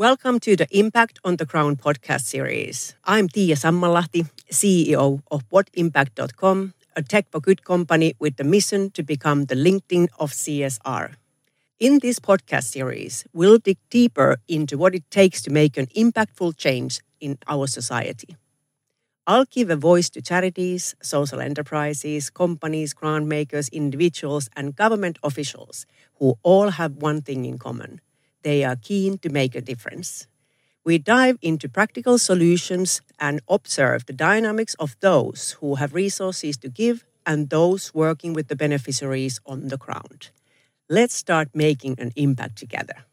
Welcome to the Impact on the Ground podcast series. I'm Tiia Sammalahti, CEO of whatimpact.com, a tech for good company with the mission to become the LinkedIn of CSR. In this podcast series, we'll dig deeper into what it takes to make an impactful change in our society. I'll give a voice to charities, social enterprises, companies, grant makers, individuals, and government officials who all have one thing in common they are keen to make a difference. We dive into practical solutions and observe the dynamics of those who have resources to give and those working with the beneficiaries on the ground. Let's start making an impact together.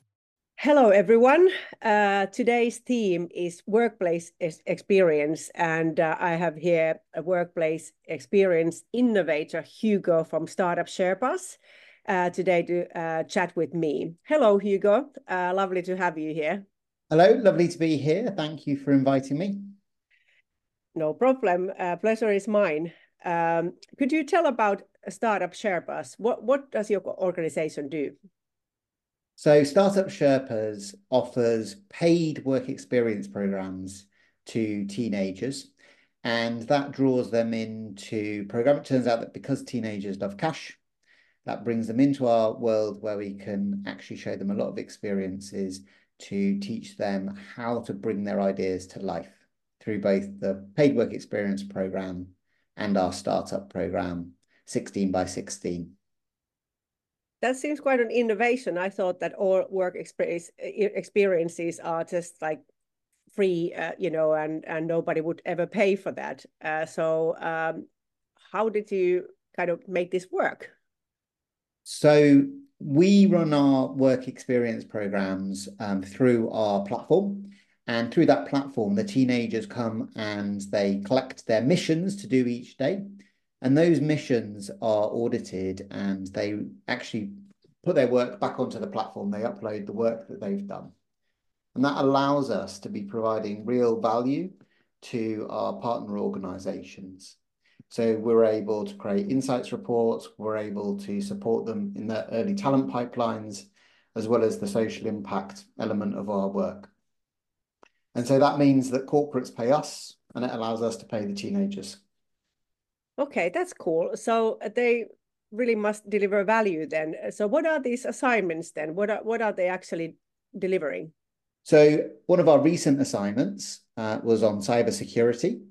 Hello, everyone. Uh, today's theme is workplace experience, and uh, I have here a workplace experience innovator, Hugo from Startup Sherpas uh, today to uh, chat with me. Hello, Hugo. Uh, lovely to have you here. Hello, lovely to be here. Thank you for inviting me. No problem. Uh, pleasure is mine. Um, could you tell about Startup Sherpas? What, what does your organization do? So, Startup Sherpas offers paid work experience programs to teenagers, and that draws them into program. It turns out that because teenagers love cash, that brings them into our world where we can actually show them a lot of experiences to teach them how to bring their ideas to life through both the paid work experience program and our startup program 16 by 16 that seems quite an innovation. I thought that all work experience, experiences are just like free uh, you know and and nobody would ever pay for that. Uh, so um, how did you kind of make this work so we run our work experience programs um, through our platform. And through that platform, the teenagers come and they collect their missions to do each day. And those missions are audited and they actually put their work back onto the platform. They upload the work that they've done. And that allows us to be providing real value to our partner organizations. So we're able to create insights reports, we're able to support them in their early talent pipelines, as well as the social impact element of our work. And so that means that corporates pay us and it allows us to pay the teenagers. Okay, that's cool. So they really must deliver value then. So what are these assignments then? What are, what are they actually delivering? So one of our recent assignments uh, was on cybersecurity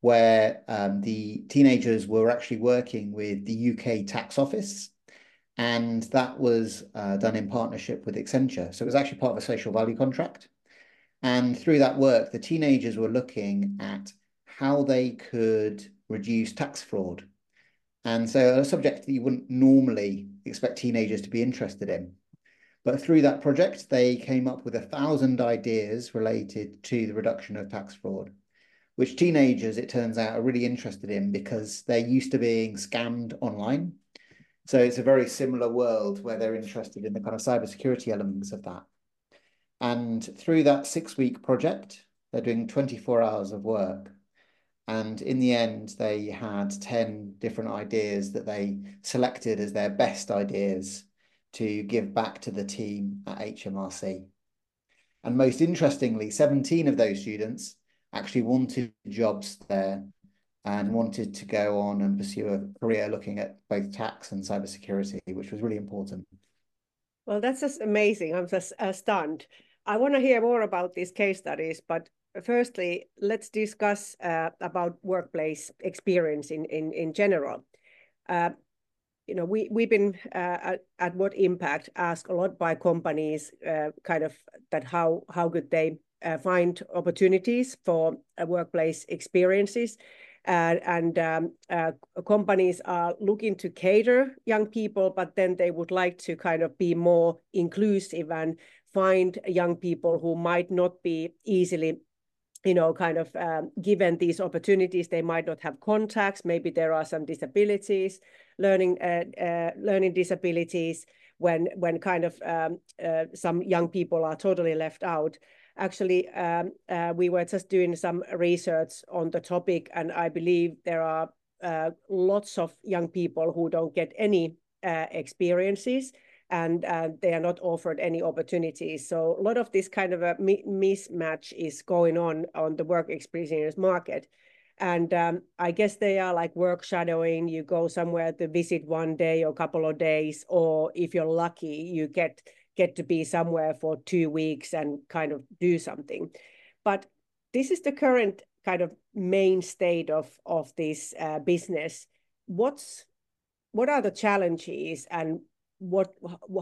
where um, the teenagers were actually working with the UK tax office. And that was uh, done in partnership with Accenture. So it was actually part of a social value contract. And through that work, the teenagers were looking at how they could reduce tax fraud. And so a subject that you wouldn't normally expect teenagers to be interested in. But through that project, they came up with a thousand ideas related to the reduction of tax fraud which teenagers, it turns out, are really interested in because they're used to being scammed online. So it's a very similar world where they're interested in the kind of cybersecurity elements of that. And through that six week project, they're doing 24 hours of work. And in the end, they had 10 different ideas that they selected as their best ideas to give back to the team at HMRC. And most interestingly, 17 of those students actually wanted jobs there and wanted to go on and pursue a career looking at both tax and cybersecurity, which was really important. Well, that's just amazing. I'm just uh, stunned. I want to hear more about these case studies, but firstly, let's discuss uh, about workplace experience in in in general. Uh, you know, we we've been uh, at, at what impact asked a lot by companies, uh, kind of that how how could they uh, find opportunities for uh, workplace experiences. Uh, and um, uh, companies are looking to cater young people, but then they would like to kind of be more inclusive and find young people who might not be easily you know, kind of um, given these opportunities, they might not have contacts. Maybe there are some disabilities, learning uh, uh, learning disabilities. When when kind of um, uh, some young people are totally left out, actually um, uh, we were just doing some research on the topic and i believe there are uh, lots of young people who don't get any uh, experiences and uh, they are not offered any opportunities. So a lot of this kind of a mi mismatch is going on on the work experience market. And um, I guess they are like work shadowing. You go somewhere to visit one day or a couple of days, or if you're lucky, you get get to be somewhere for two weeks and kind of do something. But this is the current kind of main state of of this uh, business. What's what are the challenges and what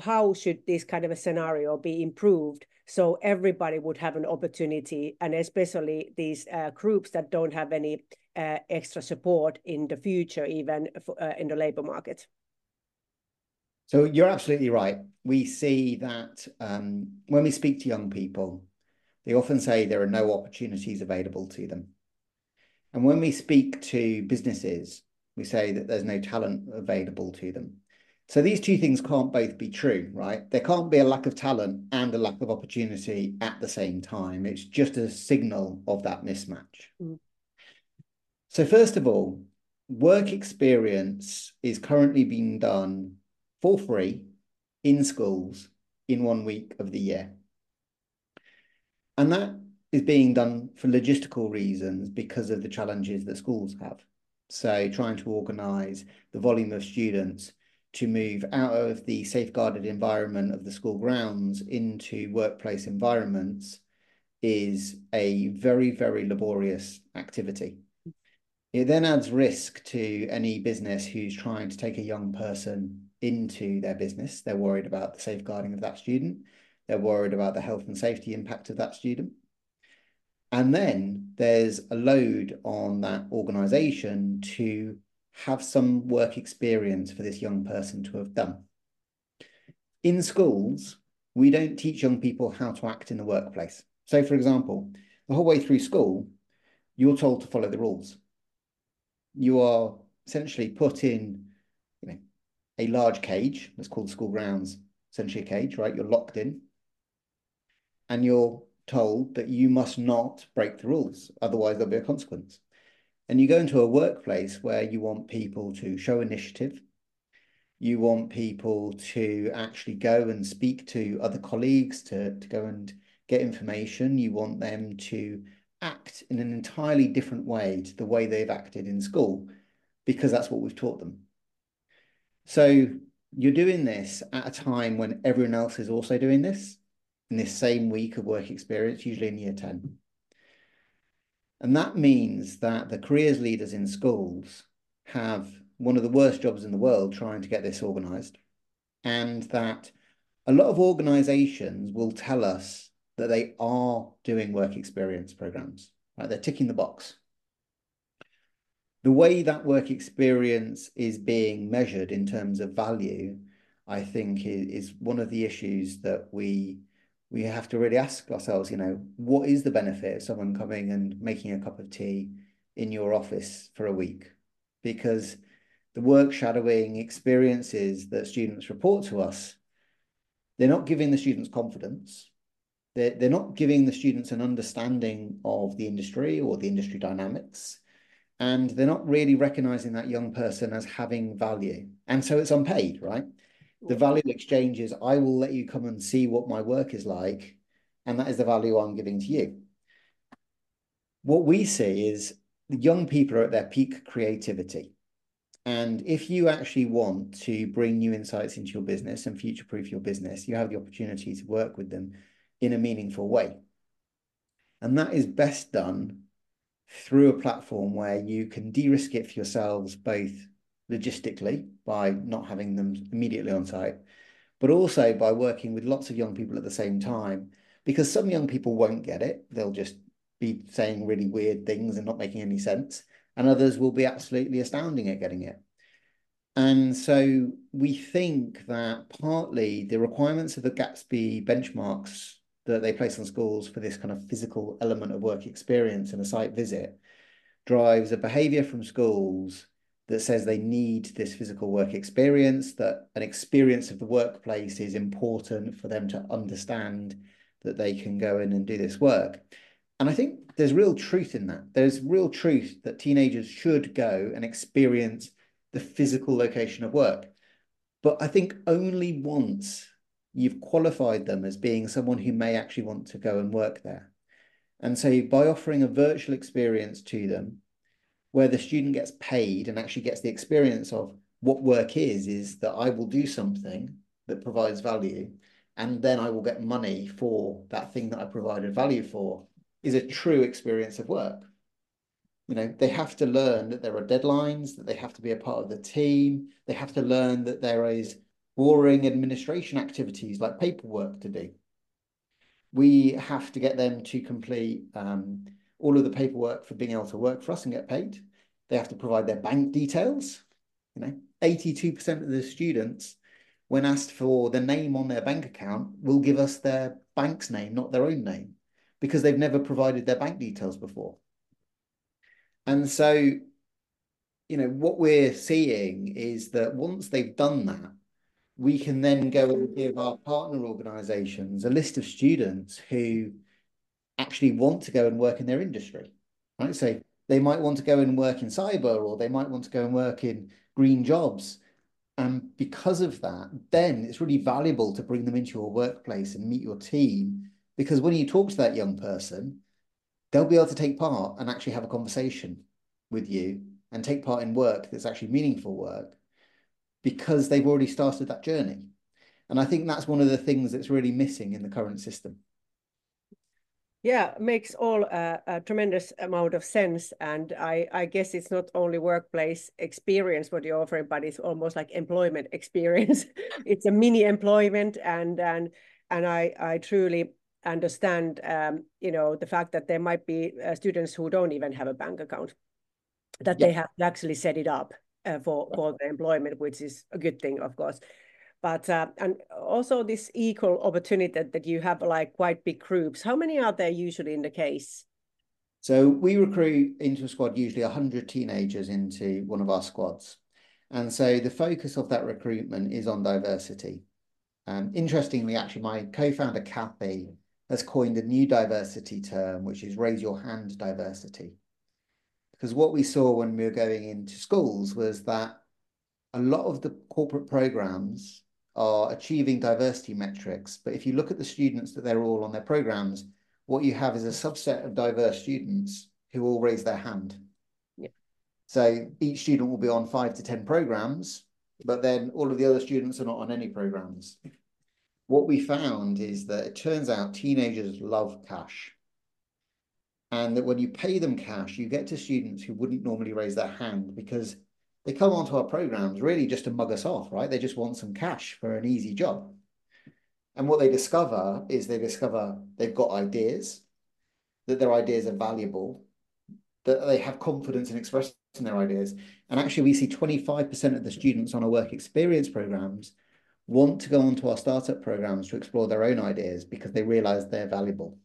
how should this kind of a scenario be improved so everybody would have an opportunity and especially these uh, groups that don't have any uh, extra support in the future even uh, in the labor market so you're absolutely right we see that um, when we speak to young people they often say there are no opportunities available to them and when we speak to businesses we say that there's no talent available to them so these two things can't both be true, right? There can't be a lack of talent and a lack of opportunity at the same time. It's just a signal of that mismatch. Mm. So first of all, work experience is currently being done for free in schools in one week of the year. And that is being done for logistical reasons because of the challenges that schools have. So trying to organise the volume of students to move out of the safeguarded environment of the school grounds into workplace environments is a very, very laborious activity. It then adds risk to any business who's trying to take a young person into their business. They're worried about the safeguarding of that student. They're worried about the health and safety impact of that student. And then there's a load on that organization to have some work experience for this young person to have done. In schools, we don't teach young people how to act in the workplace. So, for example, the whole way through school, you're told to follow the rules. You are essentially put in a large cage, that's called school grounds, essentially a cage, right? You're locked in. And you're told that you must not break the rules, otherwise, there'll be a consequence. And you go into a workplace where you want people to show initiative. You want people to actually go and speak to other colleagues, to, to go and get information. You want them to act in an entirely different way to the way they've acted in school, because that's what we've taught them. So you're doing this at a time when everyone else is also doing this in this same week of work experience, usually in year 10. And that means that the careers leaders in schools have one of the worst jobs in the world trying to get this organized. And that a lot of organizations will tell us that they are doing work experience programs, right? They're ticking the box. The way that work experience is being measured in terms of value, I think is, is one of the issues that we we have to really ask ourselves, you know, what is the benefit of someone coming and making a cup of tea in your office for a week? Because the work shadowing experiences that students report to us, they're not giving the students confidence. They're, they're not giving the students an understanding of the industry or the industry dynamics. And they're not really recognizing that young person as having value. And so it's unpaid, right? the value exchange is I will let you come and see what my work is like, and that is the value I'm giving to you. What we see is the young people are at their peak creativity. And if you actually want to bring new insights into your business and future proof your business, you have the opportunity to work with them in a meaningful way. And that is best done through a platform where you can de risk it for yourselves, both logistically by not having them immediately on site, but also by working with lots of young people at the same time. Because some young people won't get it, they'll just be saying really weird things and not making any sense, and others will be absolutely astounding at getting it. And so we think that partly the requirements of the Gatsby benchmarks that they place on schools for this kind of physical element of work experience and a site visit drives a behavior from schools that says they need this physical work experience, that an experience of the workplace is important for them to understand that they can go in and do this work. And I think there's real truth in that. There's real truth that teenagers should go and experience the physical location of work. But I think only once you've qualified them as being someone who may actually want to go and work there. And so by offering a virtual experience to them, where the student gets paid and actually gets the experience of what work is, is that I will do something that provides value, and then I will get money for that thing that I provided value for, is a true experience of work. You know, they have to learn that there are deadlines, that they have to be a part of the team, they have to learn that there is boring administration activities like paperwork to do. We have to get them to complete um, all of the paperwork for being able to work for us and get paid. They have to provide their bank details. You know, 82% of the students, when asked for the name on their bank account, will give us their bank's name, not their own name, because they've never provided their bank details before. And so, you know, what we're seeing is that once they've done that, we can then go and give our partner organizations a list of students who actually want to go and work in their industry, right? So they might want to go and work in cyber or they might want to go and work in green jobs. And because of that, then it's really valuable to bring them into your workplace and meet your team. Because when you talk to that young person, they'll be able to take part and actually have a conversation with you and take part in work that's actually meaningful work because they've already started that journey. And I think that's one of the things that's really missing in the current system. Yeah, makes all uh, a tremendous amount of sense. And I, I guess it's not only workplace experience what you're offering, but it's almost like employment experience. it's a mini employment, and and and I I truly understand um, you know the fact that there might be uh, students who don't even have a bank account, that yeah. they have to actually set it up uh, for for the employment, which is a good thing, of course. But uh, and also this equal opportunity that, that you have like quite big groups. How many are there usually in the case? So we recruit into a squad usually 100 teenagers into one of our squads. And so the focus of that recruitment is on diversity. Um, interestingly, actually, my co-founder Kathy has coined a new diversity term, which is raise your hand diversity. Because what we saw when we were going into schools was that a lot of the corporate programs are achieving diversity metrics. But if you look at the students that they're all on their programs, what you have is a subset of diverse students who all raise their hand. Yeah. So each student will be on five to 10 programs, but then all of the other students are not on any programs. What we found is that it turns out teenagers love cash and that when you pay them cash, you get to students who wouldn't normally raise their hand because they come onto our programs really just to mug us off, right? They just want some cash for an easy job. And what they discover is they discover they've got ideas, that their ideas are valuable, that they have confidence in expressing their ideas. And actually, we see 25% of the students on our work experience programs want to go onto our startup programs to explore their own ideas because they realize they're valuable.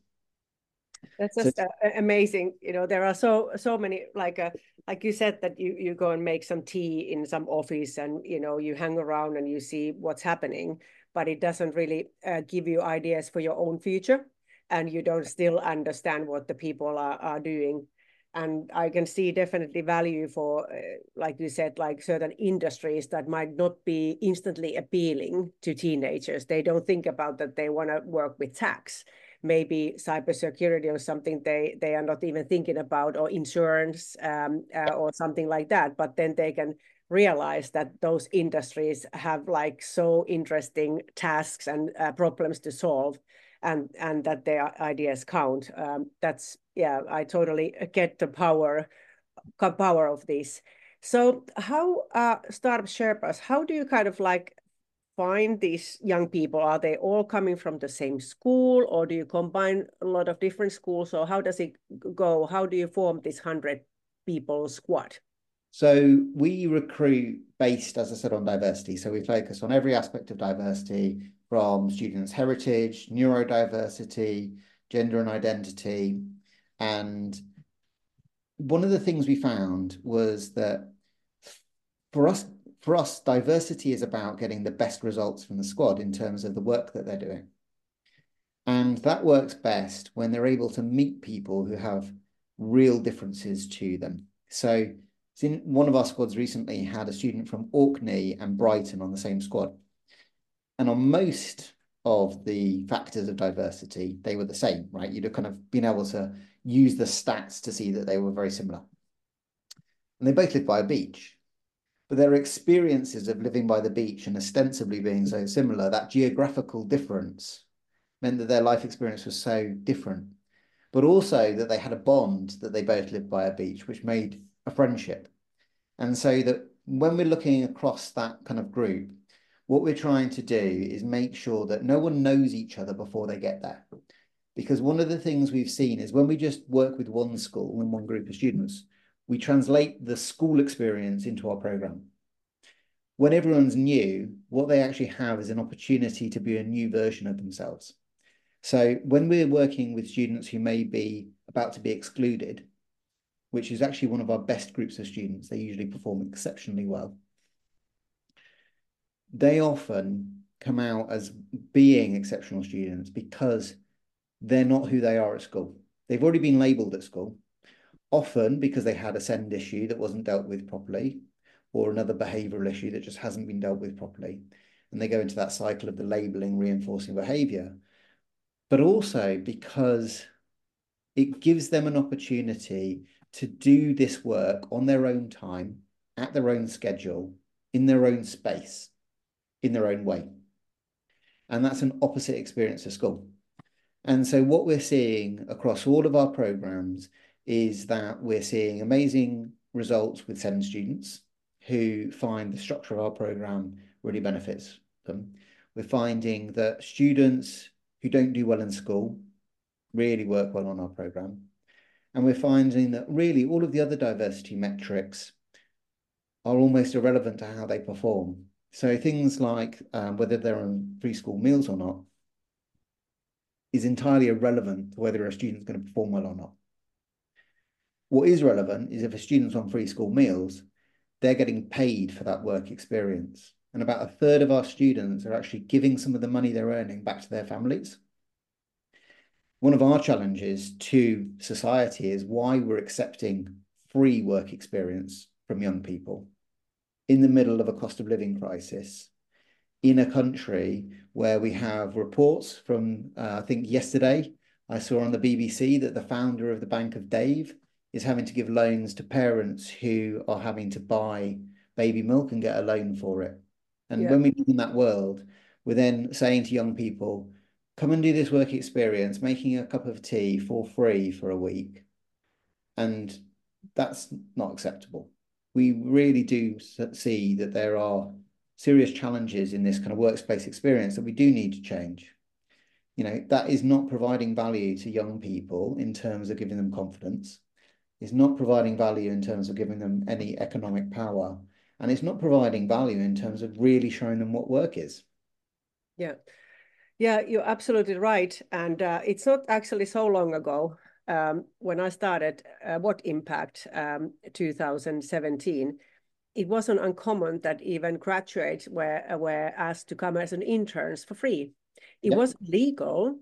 That's just so, uh, amazing. You know, there are so so many like uh, like you said that you you go and make some tea in some office and you know you hang around and you see what's happening, but it doesn't really uh, give you ideas for your own future, and you don't still understand what the people are are doing. And I can see definitely value for, uh, like you said, like certain industries that might not be instantly appealing to teenagers. They don't think about that they want to work with tax maybe cybersecurity or something they they are not even thinking about or insurance um, uh, or something like that. But then they can realize that those industries have like so interesting tasks and uh, problems to solve and and that their ideas count. Um, that's yeah i totally get the power power of this. So how uh startup sherpas how do you kind of like find these young people? Are they all coming from the same school or do you combine a lot of different schools? Or how does it go? How do you form this 100 people squad? So we recruit based, as I said, on diversity. So we focus on every aspect of diversity from students' heritage, neurodiversity, gender and identity. And one of the things we found was that for us for us, diversity is about getting the best results from the squad in terms of the work that they're doing. And that works best when they're able to meet people who have real differences to them. So one of our squads recently had a student from Orkney and Brighton on the same squad. And on most of the factors of diversity, they were the same, right? You'd have kind of been able to use the stats to see that they were very similar. And they both lived by a beach. But their experiences of living by the beach and ostensibly being so similar, that geographical difference meant that their life experience was so different. But also that they had a bond that they both lived by a beach, which made a friendship. And so that when we're looking across that kind of group, what we're trying to do is make sure that no one knows each other before they get there. Because one of the things we've seen is when we just work with one school and one group of students, we translate the school experience into our program. When everyone's new, what they actually have is an opportunity to be a new version of themselves. So when we're working with students who may be about to be excluded, which is actually one of our best groups of students. They usually perform exceptionally well. They often come out as being exceptional students because they're not who they are at school. They've already been labelled at school, often because they had a SEND issue that wasn't dealt with properly, or another behavioural issue that just hasn't been dealt with properly. And they go into that cycle of the labelling, reinforcing behaviour. But also because it gives them an opportunity to do this work on their own time, at their own schedule, in their own space, in their own way. And that's an opposite experience of school. And so what we're seeing across all of our programs is that we're seeing amazing results with SEND students who find the structure of our program really benefits them. We're finding that students who don't do well in school really work well on our program. And we're finding that really all of the other diversity metrics are almost irrelevant to how they perform. So things like um, whether they're on free school meals or not is entirely irrelevant to whether a student's going to perform well or not. What is relevant is if a student's on free school meals, they're getting paid for that work experience. And about a third of our students are actually giving some of the money they're earning back to their families one of our challenges to society is why we're accepting free work experience from young people in the middle of a cost of living crisis in a country where we have reports from, uh, I think yesterday, I saw on the BBC that the founder of the Bank of Dave is having to give loans to parents who are having to buy baby milk and get a loan for it. And yeah. when we live in that world, we're then saying to young people, come and do this work experience, making a cup of tea for free for a week. And that's not acceptable. We really do see that there are serious challenges in this kind of workspace experience that we do need to change. You know, that is not providing value to young people in terms of giving them confidence. It's not providing value in terms of giving them any economic power. And it's not providing value in terms of really showing them what work is. Yeah. Yeah, you're absolutely right. And uh, it's not actually so long ago um, when I started uh, What Impact um, 2017. It wasn't uncommon that even graduates were, uh, were asked to come as an interns for free. It was legal.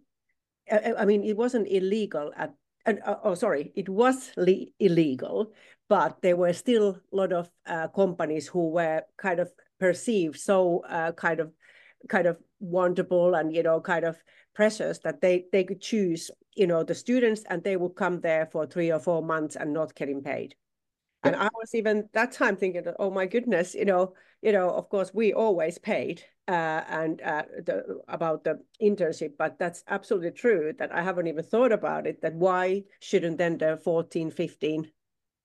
Uh, I mean, it wasn't illegal at uh, oh, sorry, it was illegal, but there were still a lot of uh, companies who were kind of perceived so uh, kind of kind of wonderful and you know kind of precious that they they could choose you know the students and they would come there for three or four months and not getting paid and i was even that time thinking oh my goodness you know you know of course we always paid uh, and uh, the, about the internship but that's absolutely true that i haven't even thought about it that why shouldn't then the 14 15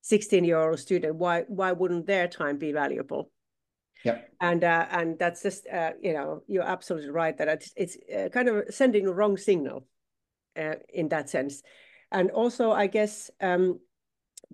16 year old student why why wouldn't their time be valuable yeah. And uh, and that's just uh, you know you're absolutely right that it's it's uh, kind of sending the wrong signal uh, in that sense, and also I guess um,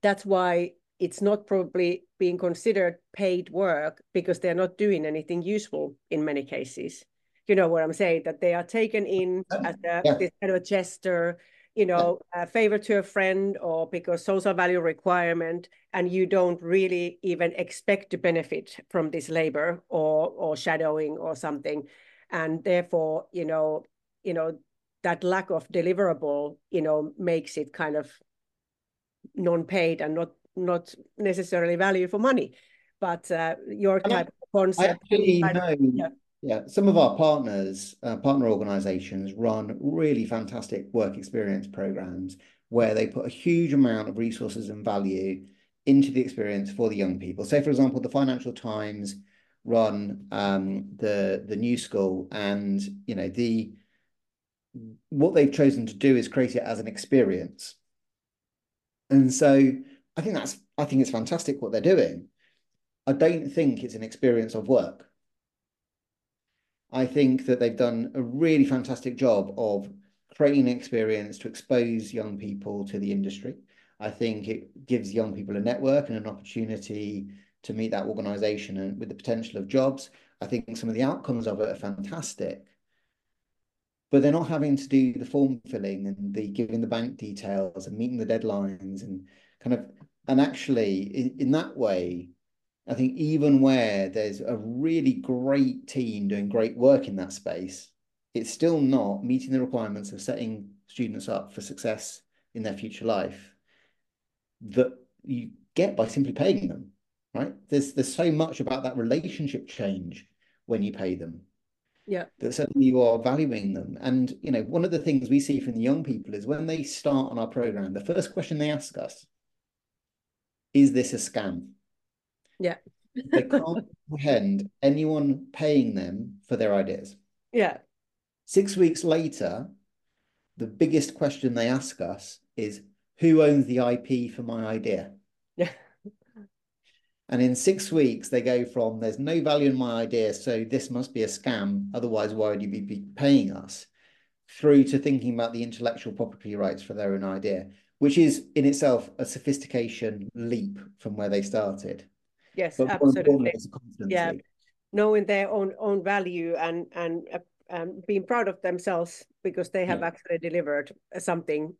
that's why it's not probably being considered paid work because they're not doing anything useful in many cases. You know what I'm saying? That they are taken in as a, yeah. this kind of a gesture you know, a favor to a friend or because social value requirement, and you don't really even expect to benefit from this labor or or shadowing or something, and therefore, you know, you know that lack of deliverable, you know, makes it kind of non-paid and not not necessarily value for money, but uh, your type of concept. I actually know. Yeah. yeah. some of our partners, uh, partner organizations, run really fantastic work experience programs where they put a huge amount of resources and value into the experience for the young people. Say, for example, the Financial Times run um, the the new school, and you know the what they've chosen to do is create it as an experience. And so I think that's I think it's fantastic what they're doing. I don't think it's an experience of work. I think that they've done a really fantastic job of creating an experience to expose young people to the industry. I think it gives young people a network and an opportunity to meet that organization and with the potential of jobs. I think some of the outcomes of it are fantastic. But they're not having to do the form filling and the giving the bank details and meeting the deadlines and kind of and actually in, in that way, I think even where there's a really great team doing great work in that space, it's still not meeting the requirements of setting students up for success in their future life that you get by simply paying them right? There's there's so much about that relationship change when you pay them. Yeah. That suddenly you are valuing them. And you know, one of the things we see from the young people is when they start on our program, the first question they ask us, is this a scam? Yeah. they can't comprehend anyone paying them for their ideas. Yeah. Six weeks later, the biggest question they ask us is who owns the IP for my idea? Yeah. And in six weeks, they go from there's no value in my idea, so this must be a scam. Otherwise, why would you be paying us? Through to thinking about the intellectual property rights for their own idea, which is in itself a sophistication leap from where they started. Yes, but absolutely. Yeah, knowing their own own value and and uh, um, being proud of themselves because they have yeah. actually delivered something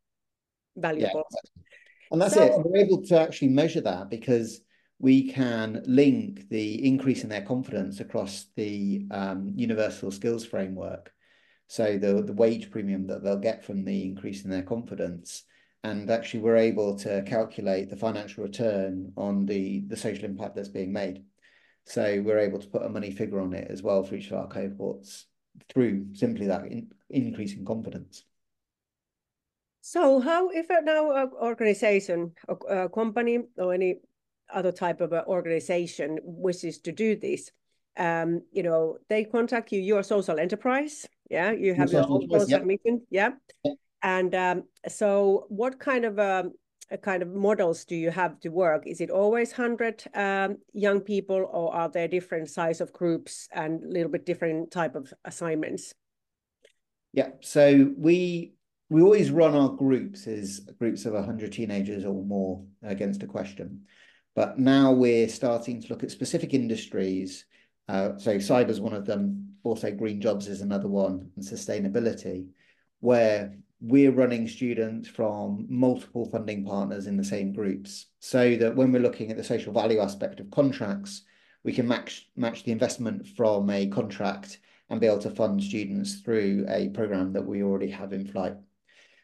valuable. Yeah. And that's so, it. We're able to actually measure that because we can link the increase in their confidence across the um, universal skills framework. So the, the wage premium that they'll get from the increase in their confidence. And actually we're able to calculate the financial return on the, the social impact that's being made. So we're able to put a money figure on it as well for each of our cohorts through simply that in, increase in confidence. So how, if now an organization, a, a company or any other type of organization wishes to do this, um, you know, they contact you, you're a social enterprise. Yeah, you have your own social mission. Yeah. And um, so what kind of um, kind of models do you have to work? Is it always 100 um, young people or are there different size of groups and a little bit different type of assignments? Yeah, so we we always run our groups as groups of 100 teenagers or more against a question. But now we're starting to look at specific industries. Uh, so cyber is one of them. Also, green jobs is another one, and sustainability, where we're running students from multiple funding partners in the same groups, so that when we're looking at the social value aspect of contracts, we can match match the investment from a contract and be able to fund students through a program that we already have in flight.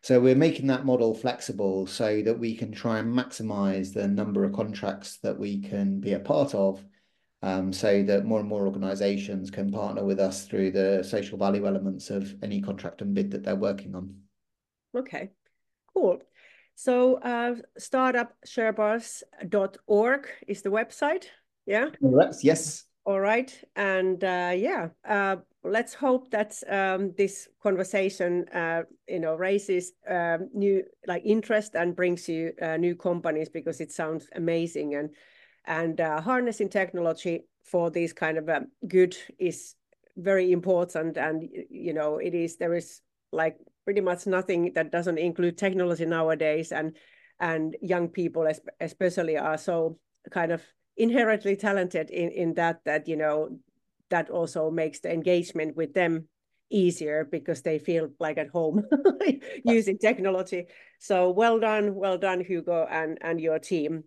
So we're making that model flexible so that we can try and maximize the number of contracts that we can be a part of um, so that more and more organizations can partner with us through the social value elements of any contract and bid that they're working on. Okay, cool. So uh, startupsherpas.org is the website, yeah? Yes. All right. And uh, yeah, uh, let's hope that um, this conversation, uh, you know, raises um, new like interest and brings you uh, new companies because it sounds amazing and and uh, harnessing technology for this kind of um, good is very important and you know it is there is like pretty much nothing that doesn't include technology nowadays and and young people especially are so kind of inherently talented in in that that you know that also makes the engagement with them easier because they feel like at home using technology. So well done, well done, Hugo and, and your team.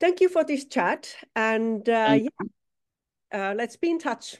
Thank you for this chat. And uh, yeah, uh, let's be in touch.